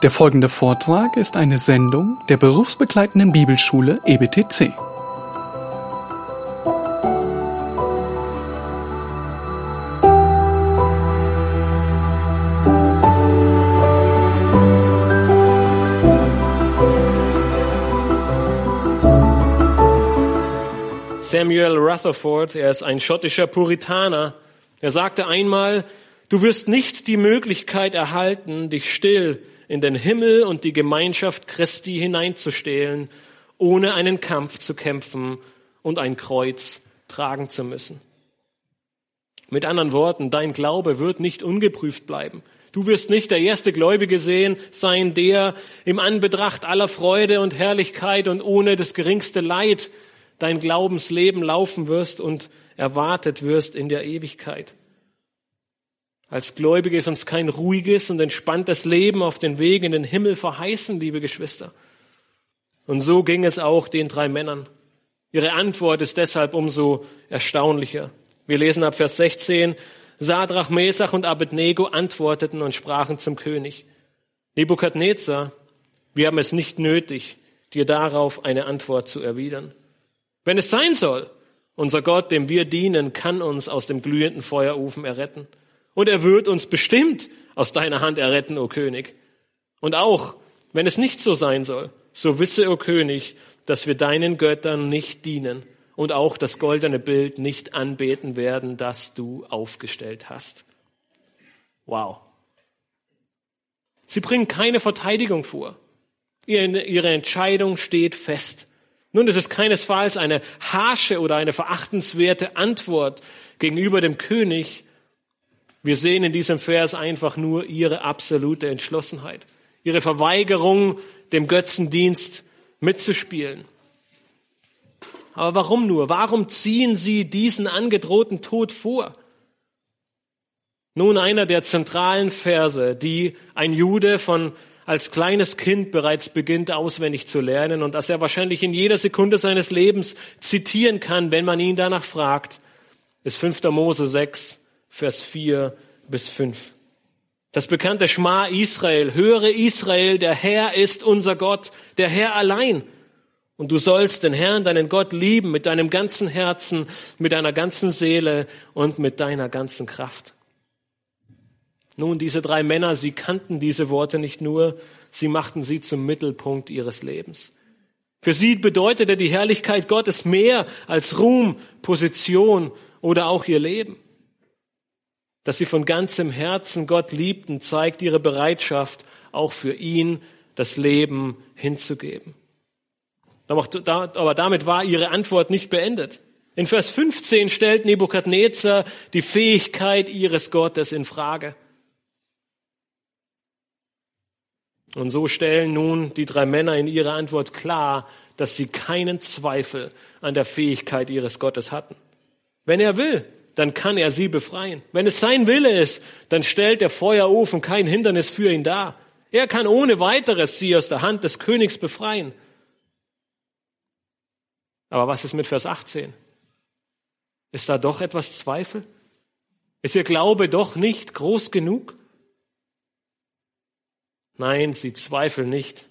Der folgende Vortrag ist eine Sendung der berufsbegleitenden Bibelschule EBTC. Samuel Rutherford, er ist ein schottischer Puritaner, er sagte einmal, du wirst nicht die Möglichkeit erhalten, dich still in den Himmel und die Gemeinschaft Christi hineinzustehlen, ohne einen Kampf zu kämpfen und ein Kreuz tragen zu müssen. Mit anderen Worten, dein Glaube wird nicht ungeprüft bleiben. Du wirst nicht der erste Gläubige sehen, sein, der im Anbetracht aller Freude und Herrlichkeit und ohne das geringste Leid dein Glaubensleben laufen wirst und erwartet wirst in der Ewigkeit. Als Gläubige ist uns kein ruhiges und entspanntes Leben auf den Weg in den Himmel verheißen, liebe Geschwister. Und so ging es auch den drei Männern. Ihre Antwort ist deshalb umso erstaunlicher. Wir lesen ab Vers 16, Sadrach, Mesach und Abednego antworteten und sprachen zum König, Nebukadnezar, wir haben es nicht nötig, dir darauf eine Antwort zu erwidern. Wenn es sein soll, unser Gott, dem wir dienen, kann uns aus dem glühenden Feuerofen erretten. Und er wird uns bestimmt aus deiner Hand erretten, o König. Und auch, wenn es nicht so sein soll, so wisse, o König, dass wir deinen Göttern nicht dienen und auch das goldene Bild nicht anbeten werden, das du aufgestellt hast. Wow. Sie bringen keine Verteidigung vor. Ihre Entscheidung steht fest. Nun, es ist keinesfalls eine harsche oder eine verachtenswerte Antwort gegenüber dem König, wir sehen in diesem Vers einfach nur ihre absolute Entschlossenheit, ihre Verweigerung, dem Götzendienst mitzuspielen. Aber warum nur? Warum ziehen sie diesen angedrohten Tod vor? Nun einer der zentralen Verse, die ein Jude von als kleines Kind bereits beginnt auswendig zu lernen und das er wahrscheinlich in jeder Sekunde seines Lebens zitieren kann, wenn man ihn danach fragt, ist 5. Mose 6, Vers 4 bis 5. Das bekannte Schma Israel, höre Israel, der Herr ist unser Gott, der Herr allein. Und du sollst den Herrn, deinen Gott lieben mit deinem ganzen Herzen, mit deiner ganzen Seele und mit deiner ganzen Kraft. Nun, diese drei Männer, sie kannten diese Worte nicht nur, sie machten sie zum Mittelpunkt ihres Lebens. Für sie bedeutete die Herrlichkeit Gottes mehr als Ruhm, Position oder auch ihr Leben. Dass sie von ganzem Herzen Gott liebten, zeigt ihre Bereitschaft, auch für ihn das Leben hinzugeben. Aber damit war ihre Antwort nicht beendet. In Vers 15 stellt Nebukadnezar die Fähigkeit ihres Gottes in Frage. Und so stellen nun die drei Männer in ihrer Antwort klar, dass sie keinen Zweifel an der Fähigkeit ihres Gottes hatten. Wenn er will, dann kann er sie befreien. Wenn es sein Wille ist, dann stellt der Feuerofen kein Hindernis für ihn dar. Er kann ohne weiteres sie aus der Hand des Königs befreien. Aber was ist mit Vers 18? Ist da doch etwas Zweifel? Ist ihr Glaube doch nicht groß genug? Nein, sie zweifeln nicht.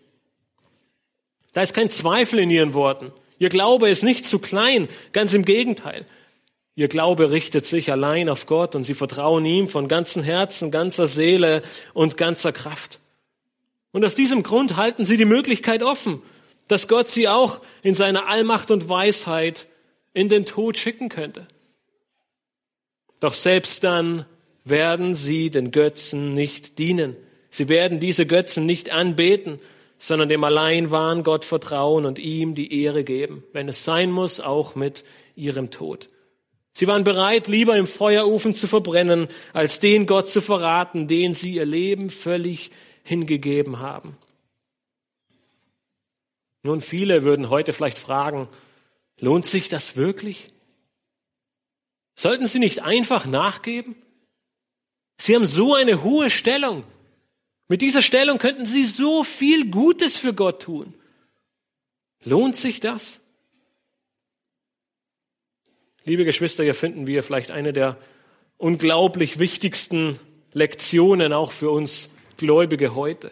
Da ist kein Zweifel in ihren Worten. Ihr Glaube ist nicht zu klein, ganz im Gegenteil. Ihr Glaube richtet sich allein auf Gott und sie vertrauen ihm von ganzem Herzen, ganzer Seele und ganzer Kraft. Und aus diesem Grund halten sie die Möglichkeit offen, dass Gott sie auch in seiner Allmacht und Weisheit in den Tod schicken könnte. Doch selbst dann werden sie den Götzen nicht dienen. Sie werden diese Götzen nicht anbeten, sondern dem allein wahren Gott vertrauen und ihm die Ehre geben, wenn es sein muss, auch mit ihrem Tod. Sie waren bereit, lieber im Feuerofen zu verbrennen, als den Gott zu verraten, den sie ihr Leben völlig hingegeben haben. Nun, viele würden heute vielleicht fragen, lohnt sich das wirklich? Sollten sie nicht einfach nachgeben? Sie haben so eine hohe Stellung. Mit dieser Stellung könnten sie so viel Gutes für Gott tun. Lohnt sich das? Liebe Geschwister, hier finden wir vielleicht eine der unglaublich wichtigsten Lektionen auch für uns Gläubige heute.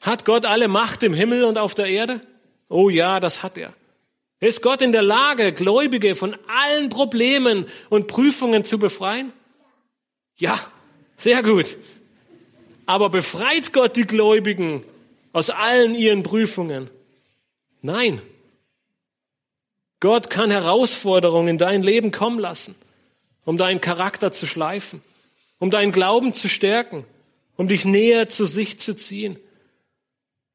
Hat Gott alle Macht im Himmel und auf der Erde? Oh ja, das hat er. Ist Gott in der Lage, Gläubige von allen Problemen und Prüfungen zu befreien? Ja, sehr gut. Aber befreit Gott die Gläubigen aus allen ihren Prüfungen? Nein. Gott kann Herausforderungen in dein Leben kommen lassen, um deinen Charakter zu schleifen, um deinen Glauben zu stärken, um dich näher zu sich zu ziehen.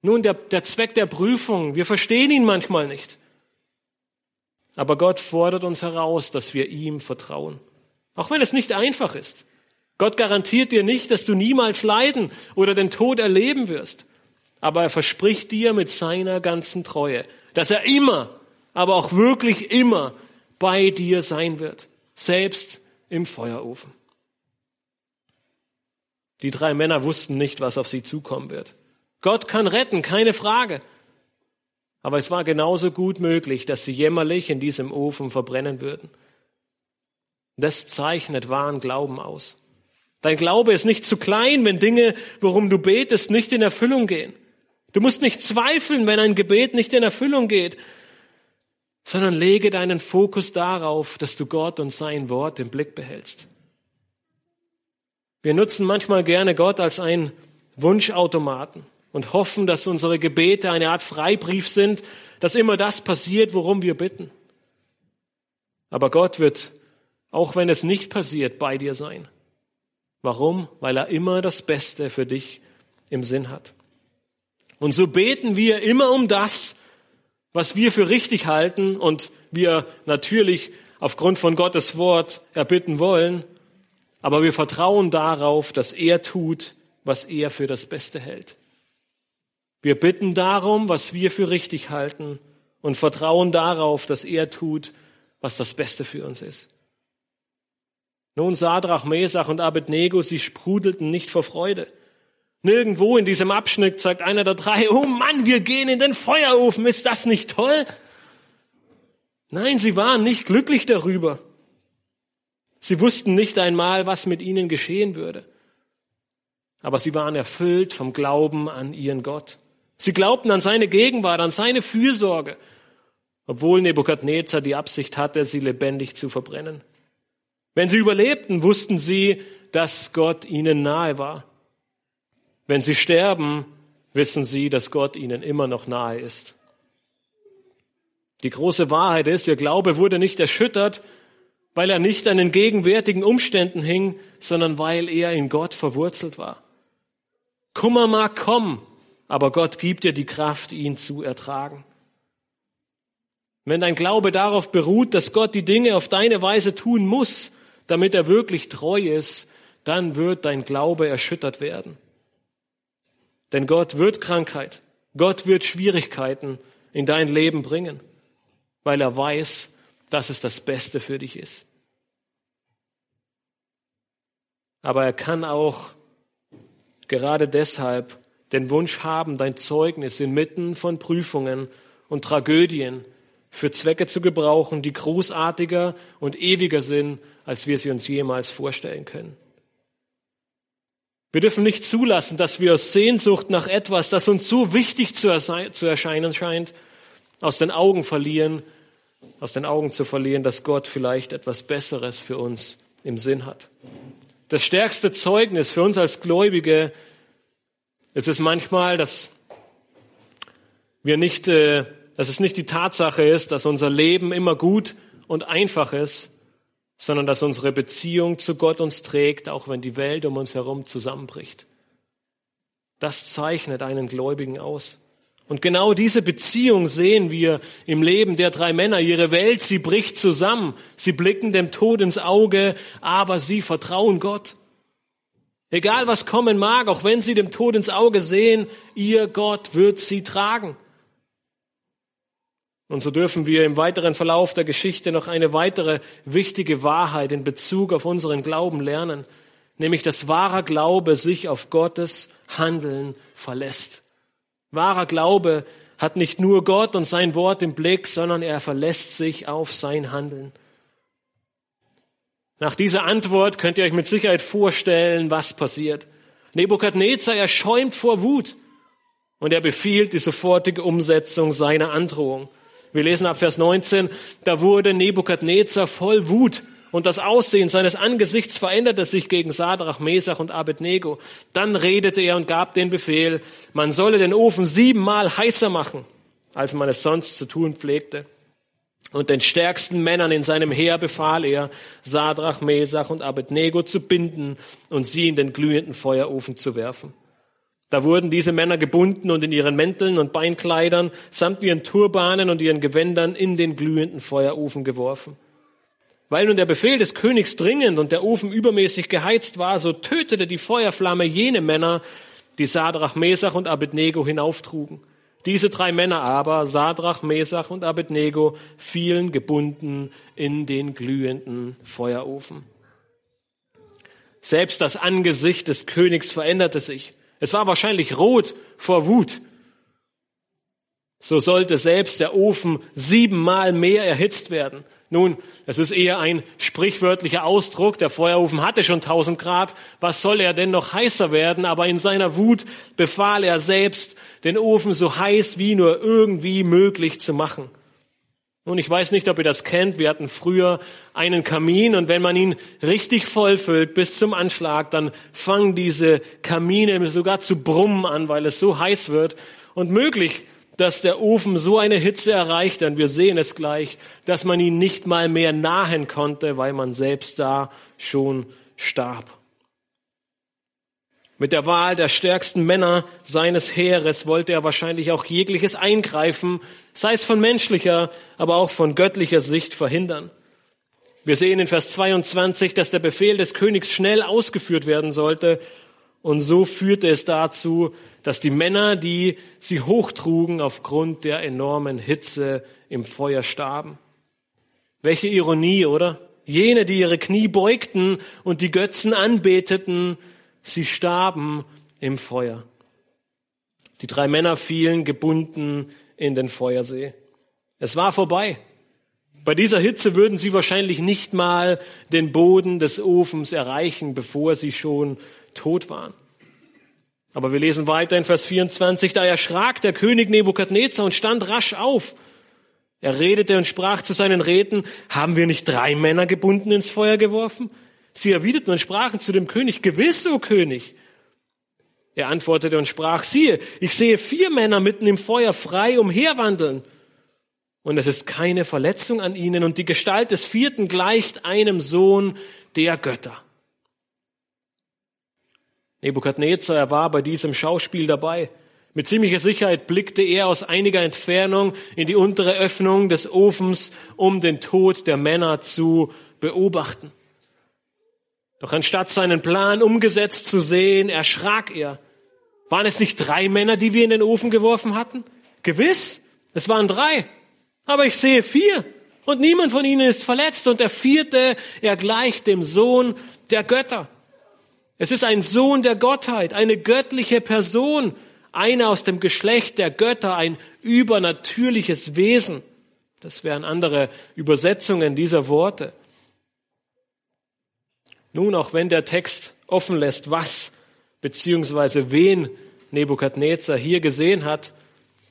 Nun, der, der Zweck der Prüfung, wir verstehen ihn manchmal nicht. Aber Gott fordert uns heraus, dass wir ihm vertrauen. Auch wenn es nicht einfach ist. Gott garantiert dir nicht, dass du niemals leiden oder den Tod erleben wirst. Aber er verspricht dir mit seiner ganzen Treue, dass er immer, aber auch wirklich immer bei dir sein wird. Selbst im Feuerofen. Die drei Männer wussten nicht, was auf sie zukommen wird. Gott kann retten, keine Frage. Aber es war genauso gut möglich, dass sie jämmerlich in diesem Ofen verbrennen würden. Das zeichnet wahren Glauben aus. Dein Glaube ist nicht zu klein, wenn Dinge, worum du betest, nicht in Erfüllung gehen. Du musst nicht zweifeln, wenn ein Gebet nicht in Erfüllung geht, sondern lege deinen Fokus darauf, dass du Gott und sein Wort im Blick behältst. Wir nutzen manchmal gerne Gott als einen Wunschautomaten und hoffen, dass unsere Gebete eine Art Freibrief sind, dass immer das passiert, worum wir bitten. Aber Gott wird, auch wenn es nicht passiert, bei dir sein. Warum? Weil er immer das Beste für dich im Sinn hat. Und so beten wir immer um das, was wir für richtig halten und wir natürlich aufgrund von Gottes Wort erbitten wollen, aber wir vertrauen darauf, dass er tut, was er für das Beste hält. Wir bitten darum, was wir für richtig halten und vertrauen darauf, dass er tut, was das Beste für uns ist. Nun, Sadrach, Mesach und Abednego, sie sprudelten nicht vor Freude. Nirgendwo in diesem Abschnitt sagt einer der drei, oh Mann, wir gehen in den Feuerofen, ist das nicht toll? Nein, sie waren nicht glücklich darüber. Sie wussten nicht einmal, was mit ihnen geschehen würde. Aber sie waren erfüllt vom Glauben an ihren Gott. Sie glaubten an seine Gegenwart, an seine Fürsorge, obwohl Nebukadnezar die Absicht hatte, sie lebendig zu verbrennen. Wenn sie überlebten, wussten sie, dass Gott ihnen nahe war. Wenn sie sterben, wissen sie, dass Gott ihnen immer noch nahe ist. Die große Wahrheit ist, ihr Glaube wurde nicht erschüttert, weil er nicht an den gegenwärtigen Umständen hing, sondern weil er in Gott verwurzelt war. Kummer mag kommen, aber Gott gibt dir die Kraft, ihn zu ertragen. Wenn dein Glaube darauf beruht, dass Gott die Dinge auf deine Weise tun muss, damit er wirklich treu ist, dann wird dein Glaube erschüttert werden. Denn Gott wird Krankheit, Gott wird Schwierigkeiten in dein Leben bringen, weil er weiß, dass es das Beste für dich ist. Aber er kann auch gerade deshalb den Wunsch haben, dein Zeugnis inmitten von Prüfungen und Tragödien für Zwecke zu gebrauchen, die großartiger und ewiger sind, als wir sie uns jemals vorstellen können. Wir dürfen nicht zulassen, dass wir aus Sehnsucht nach etwas, das uns so wichtig zu, erscheinen scheint, aus den Augen verlieren, aus den Augen zu verlieren, dass Gott vielleicht etwas Besseres für uns im Sinn hat. Das stärkste Zeugnis für uns als Gläubige es ist manchmal, dass wir nicht, äh, dass es nicht die Tatsache ist, dass unser Leben immer gut und einfach ist, sondern dass unsere Beziehung zu Gott uns trägt, auch wenn die Welt um uns herum zusammenbricht. Das zeichnet einen Gläubigen aus. Und genau diese Beziehung sehen wir im Leben der drei Männer. Ihre Welt, sie bricht zusammen. Sie blicken dem Tod ins Auge, aber sie vertrauen Gott. Egal was kommen mag, auch wenn sie dem Tod ins Auge sehen, ihr Gott wird sie tragen. Und so dürfen wir im weiteren Verlauf der Geschichte noch eine weitere wichtige Wahrheit in Bezug auf unseren Glauben lernen, nämlich dass wahrer Glaube sich auf Gottes Handeln verlässt. Wahrer Glaube hat nicht nur Gott und sein Wort im Blick, sondern er verlässt sich auf sein Handeln. Nach dieser Antwort könnt ihr euch mit Sicherheit vorstellen, was passiert. Nebukadnezar, er schäumt vor Wut. Und er befiehlt die sofortige Umsetzung seiner Androhung. Wir lesen ab Vers 19, da wurde Nebukadnezar voll Wut und das Aussehen seines Angesichts veränderte sich gegen Sadrach, Mesach und Abednego. Dann redete er und gab den Befehl, man solle den Ofen siebenmal heißer machen, als man es sonst zu tun pflegte. Und den stärksten Männern in seinem Heer befahl er, Sadrach, Mesach und Abednego zu binden und sie in den glühenden Feuerofen zu werfen. Da wurden diese Männer gebunden und in ihren Mänteln und Beinkleidern samt ihren Turbanen und ihren Gewändern in den glühenden Feuerofen geworfen. Weil nun der Befehl des Königs dringend und der Ofen übermäßig geheizt war, so tötete die Feuerflamme jene Männer, die Sadrach, Mesach und Abednego hinauftrugen. Diese drei Männer aber, Sadrach, Mesach und Abednego, fielen gebunden in den glühenden Feuerofen. Selbst das Angesicht des Königs veränderte sich. Es war wahrscheinlich rot vor Wut. So sollte selbst der Ofen siebenmal mehr erhitzt werden. Nun, es ist eher ein sprichwörtlicher Ausdruck. Der Feuerofen hatte schon 1000 Grad. Was soll er denn noch heißer werden? Aber in seiner Wut befahl er selbst, den Ofen so heiß wie nur irgendwie möglich zu machen. Nun, ich weiß nicht, ob ihr das kennt. Wir hatten früher einen Kamin und wenn man ihn richtig vollfüllt bis zum Anschlag, dann fangen diese Kamine sogar zu brummen an, weil es so heiß wird. Und möglich dass der Ofen so eine Hitze erreicht, denn wir sehen es gleich, dass man ihn nicht mal mehr nahen konnte, weil man selbst da schon starb. Mit der Wahl der stärksten Männer seines Heeres wollte er wahrscheinlich auch jegliches Eingreifen, sei es von menschlicher, aber auch von göttlicher Sicht verhindern. Wir sehen in Vers 22, dass der Befehl des Königs schnell ausgeführt werden sollte und so führte es dazu, dass die Männer, die sie hochtrugen, aufgrund der enormen Hitze im Feuer starben. Welche Ironie, oder? Jene, die ihre Knie beugten und die Götzen anbeteten, sie starben im Feuer. Die drei Männer fielen gebunden in den Feuersee. Es war vorbei. Bei dieser Hitze würden sie wahrscheinlich nicht mal den Boden des Ofens erreichen, bevor sie schon tot waren. Aber wir lesen weiter in Vers 24, da erschrak der König Nebukadnezar und stand rasch auf. Er redete und sprach zu seinen Räten, haben wir nicht drei Männer gebunden ins Feuer geworfen? Sie erwiderten und sprachen zu dem König, gewiss, o König. Er antwortete und sprach, siehe, ich sehe vier Männer mitten im Feuer frei umherwandeln. Und es ist keine Verletzung an ihnen und die Gestalt des vierten gleicht einem Sohn der Götter. Nebukadnezar, er war bei diesem Schauspiel dabei. Mit ziemlicher Sicherheit blickte er aus einiger Entfernung in die untere Öffnung des Ofens, um den Tod der Männer zu beobachten. Doch anstatt seinen Plan umgesetzt zu sehen, erschrak er. Waren es nicht drei Männer, die wir in den Ofen geworfen hatten? Gewiss, es waren drei. Aber ich sehe vier. Und niemand von ihnen ist verletzt. Und der vierte, er gleicht dem Sohn der Götter. Es ist ein Sohn der Gottheit, eine göttliche Person, einer aus dem Geschlecht der Götter, ein übernatürliches Wesen. Das wären andere Übersetzungen dieser Worte. Nun, auch wenn der Text offen lässt, was beziehungsweise wen Nebukadnezar hier gesehen hat,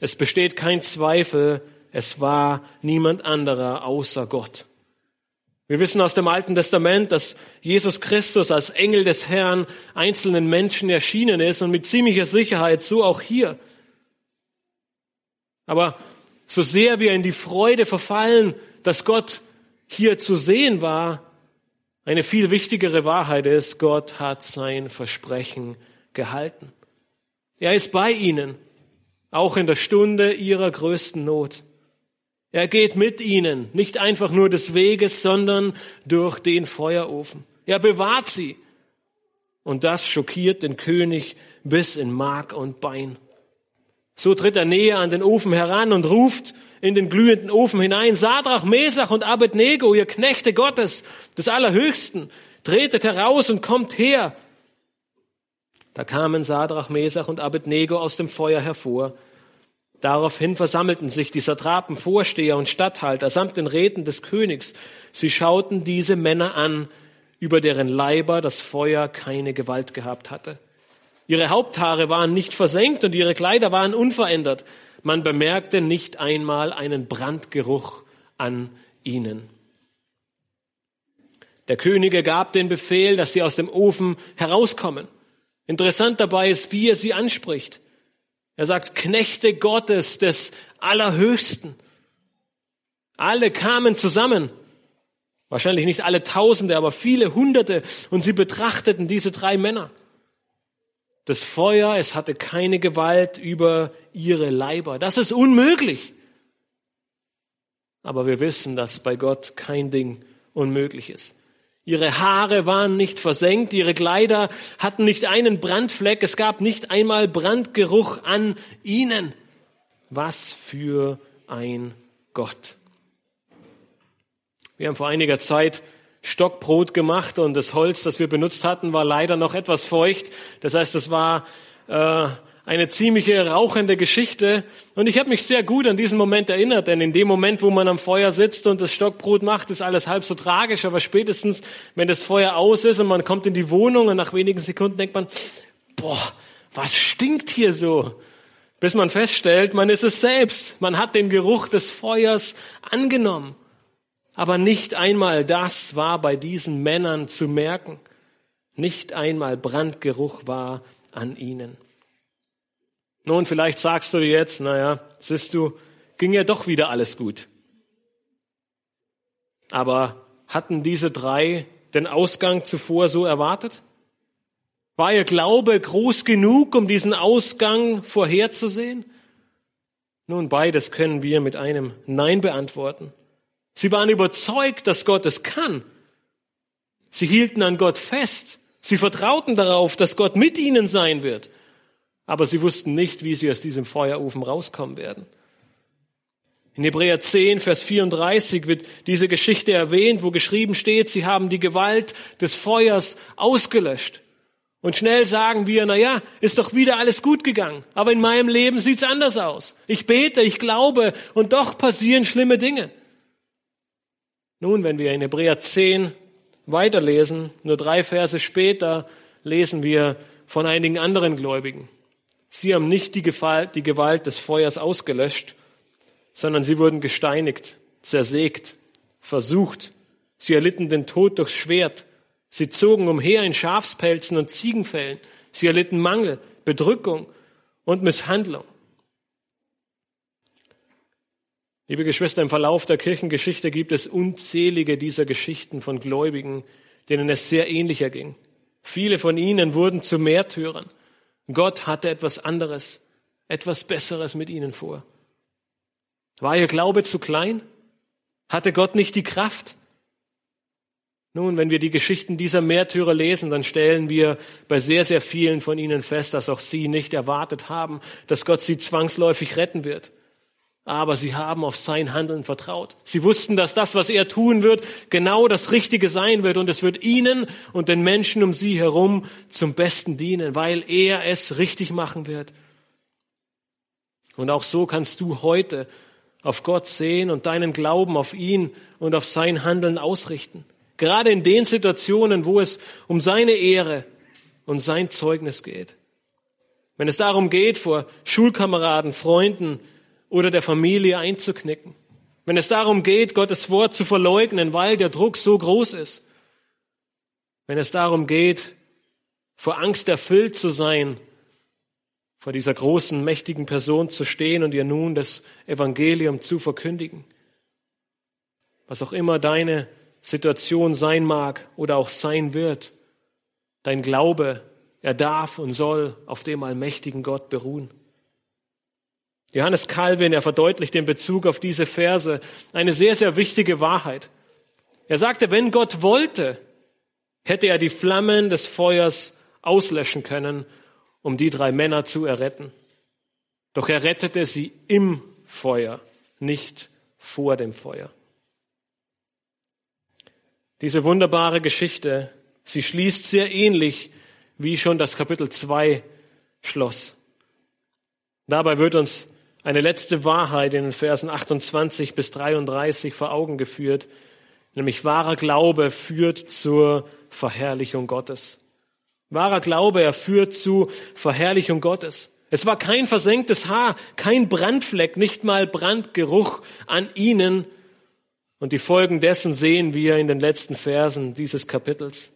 es besteht kein Zweifel, es war niemand anderer außer Gott. Wir wissen aus dem Alten Testament, dass Jesus Christus als Engel des Herrn einzelnen Menschen erschienen ist und mit ziemlicher Sicherheit so auch hier. Aber so sehr wir in die Freude verfallen, dass Gott hier zu sehen war, eine viel wichtigere Wahrheit ist, Gott hat sein Versprechen gehalten. Er ist bei ihnen, auch in der Stunde ihrer größten Not. Er geht mit ihnen, nicht einfach nur des Weges, sondern durch den Feuerofen. Er bewahrt sie. Und das schockiert den König bis in Mark und Bein. So tritt er näher an den Ofen heran und ruft in den glühenden Ofen hinein, Sadrach, Mesach und Abednego, ihr Knechte Gottes, des Allerhöchsten, tretet heraus und kommt her. Da kamen Sadrach, Mesach und Abednego aus dem Feuer hervor Daraufhin versammelten sich die Satrapen, Vorsteher und Statthalter samt den Räten des Königs. Sie schauten diese Männer an, über deren Leiber das Feuer keine Gewalt gehabt hatte. Ihre Haupthaare waren nicht versenkt und ihre Kleider waren unverändert. Man bemerkte nicht einmal einen Brandgeruch an ihnen. Der Könige gab den Befehl, dass sie aus dem Ofen herauskommen. Interessant dabei ist, wie er sie anspricht. Er sagt, Knechte Gottes des Allerhöchsten. Alle kamen zusammen. Wahrscheinlich nicht alle Tausende, aber viele Hunderte. Und sie betrachteten diese drei Männer. Das Feuer, es hatte keine Gewalt über ihre Leiber. Das ist unmöglich. Aber wir wissen, dass bei Gott kein Ding unmöglich ist. Ihre Haare waren nicht versenkt, ihre Kleider hatten nicht einen Brandfleck, es gab nicht einmal Brandgeruch an ihnen. Was für ein Gott. Wir haben vor einiger Zeit Stockbrot gemacht und das Holz, das wir benutzt hatten, war leider noch etwas feucht. Das heißt, es war äh, eine ziemliche rauchende Geschichte. Und ich habe mich sehr gut an diesen Moment erinnert, denn in dem Moment, wo man am Feuer sitzt und das Stockbrot macht, ist alles halb so tragisch. Aber spätestens, wenn das Feuer aus ist und man kommt in die Wohnung und nach wenigen Sekunden denkt man, boah, was stinkt hier so? Bis man feststellt, man ist es selbst. Man hat den Geruch des Feuers angenommen. Aber nicht einmal das war bei diesen Männern zu merken. Nicht einmal Brandgeruch war an ihnen. Nun, vielleicht sagst du dir jetzt, naja, siehst du, ging ja doch wieder alles gut. Aber hatten diese drei den Ausgang zuvor so erwartet? War ihr Glaube groß genug, um diesen Ausgang vorherzusehen? Nun, beides können wir mit einem Nein beantworten. Sie waren überzeugt, dass Gott es kann. Sie hielten an Gott fest. Sie vertrauten darauf, dass Gott mit ihnen sein wird aber sie wussten nicht, wie sie aus diesem Feuerofen rauskommen werden. In Hebräer 10, Vers 34 wird diese Geschichte erwähnt, wo geschrieben steht, sie haben die Gewalt des Feuers ausgelöscht. Und schnell sagen wir, na ja, ist doch wieder alles gut gegangen. Aber in meinem Leben sieht's anders aus. Ich bete, ich glaube und doch passieren schlimme Dinge. Nun, wenn wir in Hebräer 10 weiterlesen, nur drei Verse später lesen wir von einigen anderen Gläubigen. Sie haben nicht die Gewalt, die Gewalt des Feuers ausgelöscht, sondern sie wurden gesteinigt, zersägt, versucht. Sie erlitten den Tod durchs Schwert. Sie zogen umher in Schafspelzen und Ziegenfällen. Sie erlitten Mangel, Bedrückung und Misshandlung. Liebe Geschwister, im Verlauf der Kirchengeschichte gibt es unzählige dieser Geschichten von Gläubigen, denen es sehr ähnlich erging. Viele von ihnen wurden zu Märtyrern. Gott hatte etwas anderes, etwas Besseres mit ihnen vor. War ihr Glaube zu klein? Hatte Gott nicht die Kraft? Nun, wenn wir die Geschichten dieser Märtyrer lesen, dann stellen wir bei sehr, sehr vielen von ihnen fest, dass auch sie nicht erwartet haben, dass Gott sie zwangsläufig retten wird aber sie haben auf sein Handeln vertraut. Sie wussten, dass das, was er tun wird, genau das Richtige sein wird und es wird ihnen und den Menschen um sie herum zum Besten dienen, weil er es richtig machen wird. Und auch so kannst du heute auf Gott sehen und deinen Glauben auf ihn und auf sein Handeln ausrichten. Gerade in den Situationen, wo es um seine Ehre und sein Zeugnis geht. Wenn es darum geht, vor Schulkameraden, Freunden, oder der Familie einzuknicken. Wenn es darum geht, Gottes Wort zu verleugnen, weil der Druck so groß ist. Wenn es darum geht, vor Angst erfüllt zu sein, vor dieser großen, mächtigen Person zu stehen und ihr nun das Evangelium zu verkündigen. Was auch immer deine Situation sein mag oder auch sein wird, dein Glaube, er darf und soll auf dem allmächtigen Gott beruhen. Johannes Calvin, er verdeutlicht den Bezug auf diese Verse eine sehr, sehr wichtige Wahrheit. Er sagte, wenn Gott wollte, hätte er die Flammen des Feuers auslöschen können, um die drei Männer zu erretten. Doch er rettete sie im Feuer, nicht vor dem Feuer. Diese wunderbare Geschichte, sie schließt sehr ähnlich, wie schon das Kapitel 2 schloss. Dabei wird uns eine letzte Wahrheit in den Versen 28 bis 33 vor Augen geführt, nämlich wahrer Glaube führt zur Verherrlichung Gottes. Wahrer Glaube, er führt zu Verherrlichung Gottes. Es war kein versenktes Haar, kein Brandfleck, nicht mal Brandgeruch an ihnen. Und die Folgen dessen sehen wir in den letzten Versen dieses Kapitels.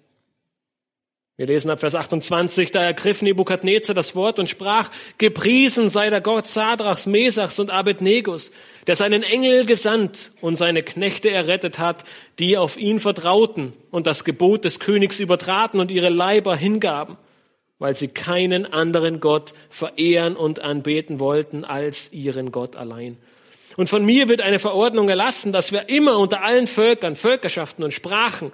Wir lesen ab Vers 28, da ergriff Nebukadnezar das Wort und sprach, gepriesen sei der Gott Sadrachs, Mesachs und Abednegus, der seinen Engel gesandt und seine Knechte errettet hat, die auf ihn vertrauten und das Gebot des Königs übertraten und ihre Leiber hingaben weil sie keinen anderen Gott verehren und anbeten wollten als ihren Gott allein. Und von mir wird eine Verordnung erlassen, dass wer immer unter allen Völkern, Völkerschaften und Sprachen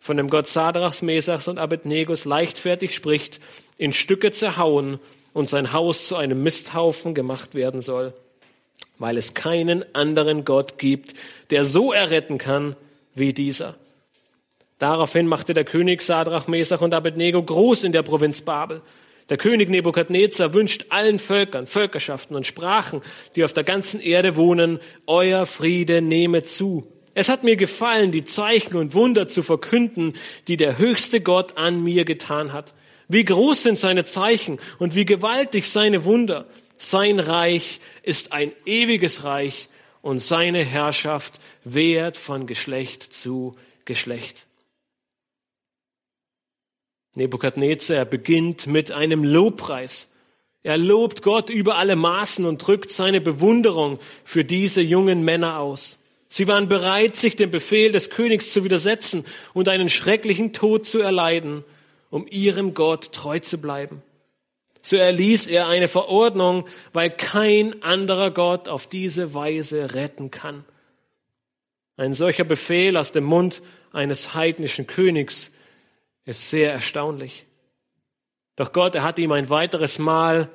von dem Gott Sadrachs, Mesachs und Abednegos leichtfertig spricht, in Stücke zerhauen und sein Haus zu einem Misthaufen gemacht werden soll, weil es keinen anderen Gott gibt, der so erretten kann wie dieser. Daraufhin machte der König Sadrach, Mesach und Abednego groß in der Provinz Babel. Der König Nebukadnezar wünscht allen Völkern, Völkerschaften und Sprachen, die auf der ganzen Erde wohnen, euer Friede nehme zu. Es hat mir gefallen, die Zeichen und Wunder zu verkünden, die der höchste Gott an mir getan hat. Wie groß sind seine Zeichen und wie gewaltig seine Wunder. Sein Reich ist ein ewiges Reich und seine Herrschaft währt von Geschlecht zu Geschlecht. Nebukadnezar, beginnt mit einem Lobpreis. Er lobt Gott über alle Maßen und drückt seine Bewunderung für diese jungen Männer aus. Sie waren bereit, sich dem Befehl des Königs zu widersetzen und einen schrecklichen Tod zu erleiden, um ihrem Gott treu zu bleiben. So erließ er eine Verordnung, weil kein anderer Gott auf diese Weise retten kann. Ein solcher Befehl aus dem Mund eines heidnischen Königs ist sehr erstaunlich. Doch Gott, er hat ihm ein weiteres Mal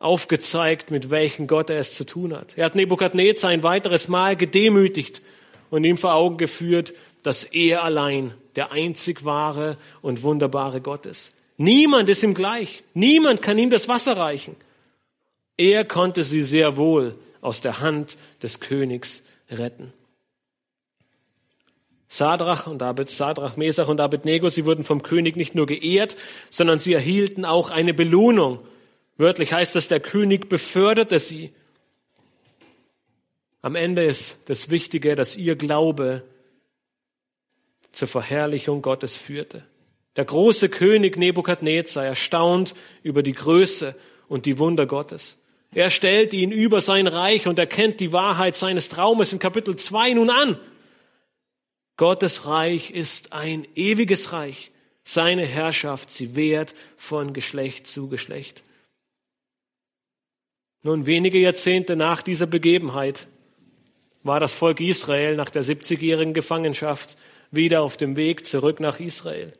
aufgezeigt, mit welchem Gott er es zu tun hat. Er hat Nebukadnezar ein weiteres Mal gedemütigt und ihm vor Augen geführt, dass er allein der einzig wahre und wunderbare Gott ist. Niemand ist ihm gleich. Niemand kann ihm das Wasser reichen. Er konnte sie sehr wohl aus der Hand des Königs retten. Sadrach und Abed, Sadrach, Mesach und Abednego, sie wurden vom König nicht nur geehrt, sondern sie erhielten auch eine Belohnung. Wörtlich heißt das, der König beförderte sie. Am Ende ist das Wichtige, dass ihr Glaube zur Verherrlichung Gottes führte. Der große König Nebukadnezar erstaunt über die Größe und die Wunder Gottes. Er stellt ihn über sein Reich und erkennt die Wahrheit seines Traumes in Kapitel 2 nun an. Gottes Reich ist ein ewiges Reich. Seine Herrschaft, sie währt von Geschlecht zu Geschlecht. Nun, wenige Jahrzehnte nach dieser Begebenheit war das Volk Israel nach der 70-jährigen Gefangenschaft wieder auf dem Weg zurück nach Israel.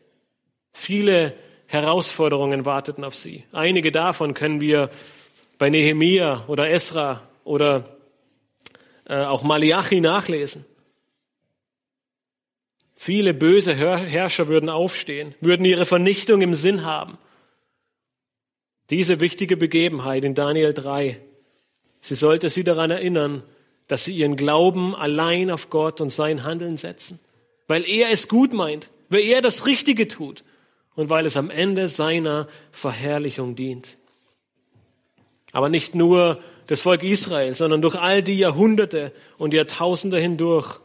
Viele Herausforderungen warteten auf sie. Einige davon können wir bei Nehemia oder Esra oder äh, auch Malachi nachlesen. Viele böse Herrscher würden aufstehen, würden ihre Vernichtung im Sinn haben. Diese wichtige Begebenheit in Daniel 3, sie sollte sie daran erinnern, dass sie ihren Glauben allein auf Gott und sein Handeln setzen, weil er es gut meint, weil er das Richtige tut und weil es am Ende seiner Verherrlichung dient. Aber nicht nur das Volk Israel, sondern durch all die Jahrhunderte und Jahrtausende hindurch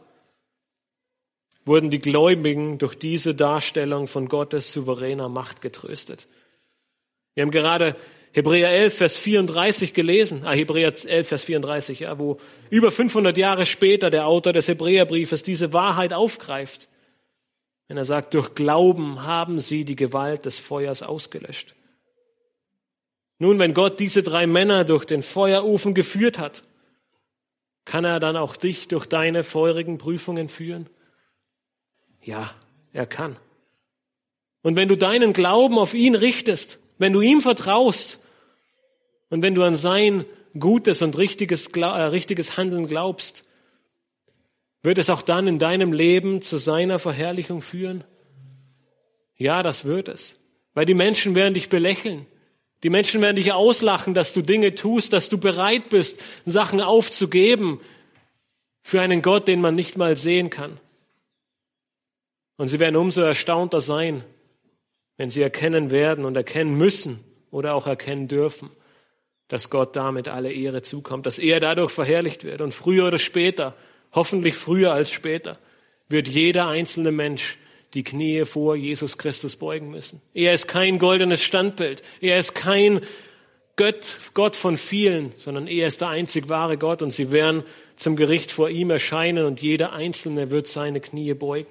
wurden die Gläubigen durch diese Darstellung von Gottes souveräner Macht getröstet. Wir haben gerade Hebräer 11, Vers 34 gelesen, ah, Hebräer 11, Vers 34, ja, wo über 500 Jahre später der Autor des Hebräerbriefes diese Wahrheit aufgreift. Wenn er sagt, durch Glauben haben sie die Gewalt des Feuers ausgelöscht. Nun, wenn Gott diese drei Männer durch den Feuerofen geführt hat, kann er dann auch dich durch deine feurigen Prüfungen führen? Ja, er kann. Und wenn du deinen Glauben auf ihn richtest, wenn du ihm vertraust und wenn du an sein gutes und richtiges, äh, richtiges Handeln glaubst, wird es auch dann in deinem Leben zu seiner Verherrlichung führen? Ja, das wird es. Weil die Menschen werden dich belächeln. Die Menschen werden dich auslachen, dass du Dinge tust, dass du bereit bist, Sachen aufzugeben für einen Gott, den man nicht mal sehen kann. Und sie werden umso erstaunter sein, wenn sie erkennen werden und erkennen müssen oder auch erkennen dürfen, dass Gott damit alle Ehre zukommt, dass er dadurch verherrlicht wird. Und früher oder später, hoffentlich früher als später, wird jeder einzelne Mensch die Knie vor Jesus Christus beugen müssen. Er ist kein goldenes Standbild. Er ist kein Gott, Gott von vielen, sondern er ist der einzig wahre Gott und sie werden zum Gericht vor ihm erscheinen und jeder Einzelne wird seine Knie beugen.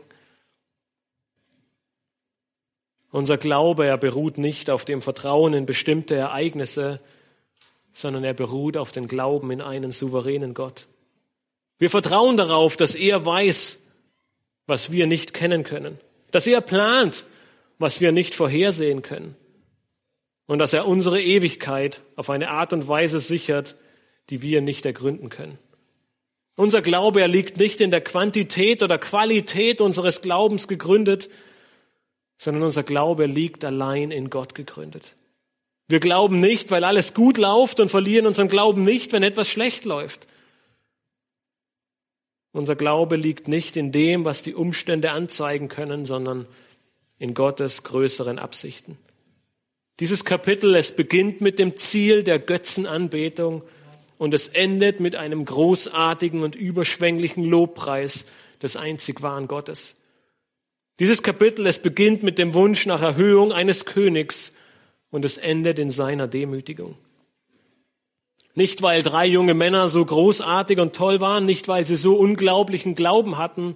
Unser Glaube, er beruht nicht auf dem Vertrauen in bestimmte Ereignisse, sondern er beruht auf den Glauben in einen souveränen Gott. Wir vertrauen darauf, dass er weiß, was wir nicht kennen können, dass er plant, was wir nicht vorhersehen können und dass er unsere Ewigkeit auf eine Art und Weise sichert, die wir nicht ergründen können. Unser Glaube, er liegt nicht in der Quantität oder Qualität unseres Glaubens gegründet, sondern unser Glaube liegt allein in Gott gegründet. Wir glauben nicht, weil alles gut läuft und verlieren unseren Glauben nicht, wenn etwas schlecht läuft. Unser Glaube liegt nicht in dem, was die Umstände anzeigen können, sondern in Gottes größeren Absichten. Dieses Kapitel, es beginnt mit dem Ziel der Götzenanbetung und es endet mit einem großartigen und überschwänglichen Lobpreis des einzig wahren Gottes. Dieses Kapitel, es beginnt mit dem Wunsch nach Erhöhung eines Königs und es endet in seiner Demütigung. Nicht, weil drei junge Männer so großartig und toll waren, nicht, weil sie so unglaublichen Glauben hatten,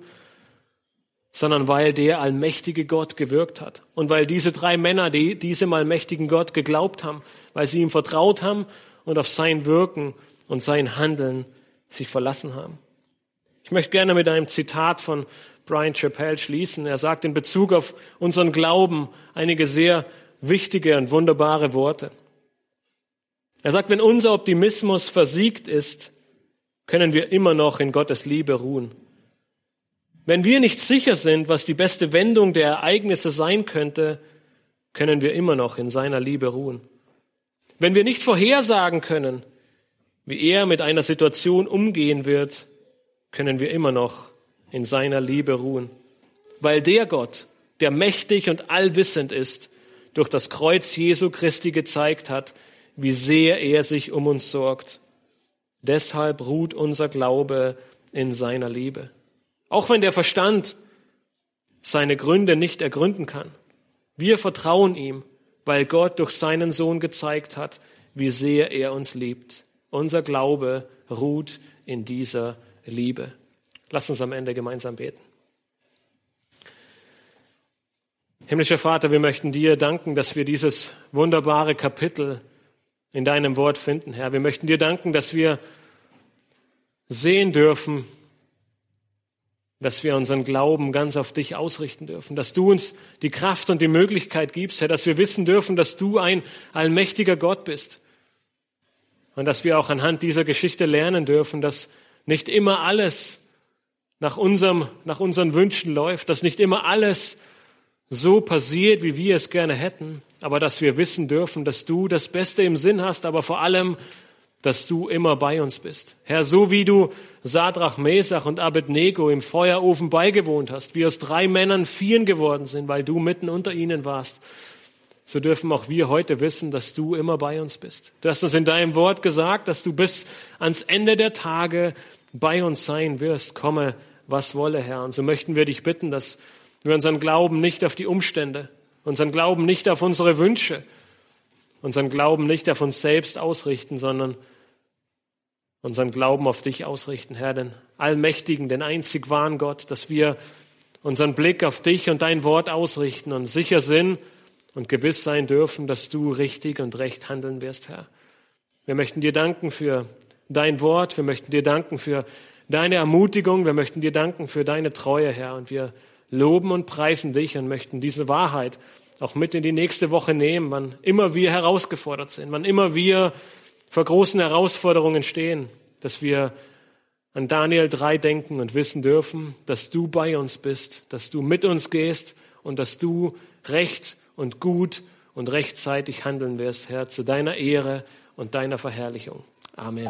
sondern weil der allmächtige Gott gewirkt hat. Und weil diese drei Männer die, diesem allmächtigen Gott geglaubt haben, weil sie ihm vertraut haben und auf sein Wirken und sein Handeln sich verlassen haben. Ich möchte gerne mit einem Zitat von Brian Chappell schließen. Er sagt in Bezug auf unseren Glauben einige sehr wichtige und wunderbare Worte. Er sagt, wenn unser Optimismus versiegt ist, können wir immer noch in Gottes Liebe ruhen. Wenn wir nicht sicher sind, was die beste Wendung der Ereignisse sein könnte, können wir immer noch in seiner Liebe ruhen. Wenn wir nicht vorhersagen können, wie er mit einer Situation umgehen wird, können wir immer noch in seiner Liebe ruhen. Weil der Gott, der mächtig und allwissend ist, durch das Kreuz Jesu Christi gezeigt hat, wie sehr er sich um uns sorgt. Deshalb ruht unser Glaube in seiner Liebe. Auch wenn der Verstand seine Gründe nicht ergründen kann. Wir vertrauen ihm, weil Gott durch seinen Sohn gezeigt hat, wie sehr er uns liebt. Unser Glaube ruht in dieser Liebe. Lass uns am Ende gemeinsam beten. Himmlischer Vater, wir möchten dir danken, dass wir dieses wunderbare Kapitel in deinem Wort finden, Herr. Wir möchten dir danken, dass wir sehen dürfen, dass wir unseren Glauben ganz auf dich ausrichten dürfen, dass du uns die Kraft und die Möglichkeit gibst, Herr, dass wir wissen dürfen, dass du ein allmächtiger Gott bist und dass wir auch anhand dieser Geschichte lernen dürfen, dass nicht immer alles nach unserem, nach unseren Wünschen läuft, dass nicht immer alles so passiert, wie wir es gerne hätten, aber dass wir wissen dürfen, dass du das Beste im Sinn hast, aber vor allem, dass du immer bei uns bist. Herr, so wie du Sadrach, Mesach und Abednego im Feuerofen beigewohnt hast, wie aus drei Männern vieren geworden sind, weil du mitten unter ihnen warst, so dürfen auch wir heute wissen, dass du immer bei uns bist. Du hast uns in deinem Wort gesagt, dass du bis ans Ende der Tage bei uns sein wirst, komme, was wolle, Herr. Und so möchten wir dich bitten, dass wir unseren Glauben nicht auf die Umstände, unseren Glauben nicht auf unsere Wünsche, unseren Glauben nicht auf uns selbst ausrichten, sondern unseren Glauben auf dich ausrichten, Herr, den allmächtigen, den einzig wahren Gott, dass wir unseren Blick auf dich und dein Wort ausrichten und sicher sind und gewiss sein dürfen, dass du richtig und recht handeln wirst, Herr. Wir möchten dir danken für dein Wort, wir möchten dir danken für deine Ermutigung, wir möchten dir danken für deine Treue, Herr, und wir loben und preisen dich und möchten diese Wahrheit auch mit in die nächste Woche nehmen, wann immer wir herausgefordert sind, wann immer wir vor großen Herausforderungen stehen, dass wir an Daniel 3 denken und wissen dürfen, dass du bei uns bist, dass du mit uns gehst und dass du recht und gut und rechtzeitig handeln wirst, Herr, zu deiner Ehre und deiner Verherrlichung. Amen.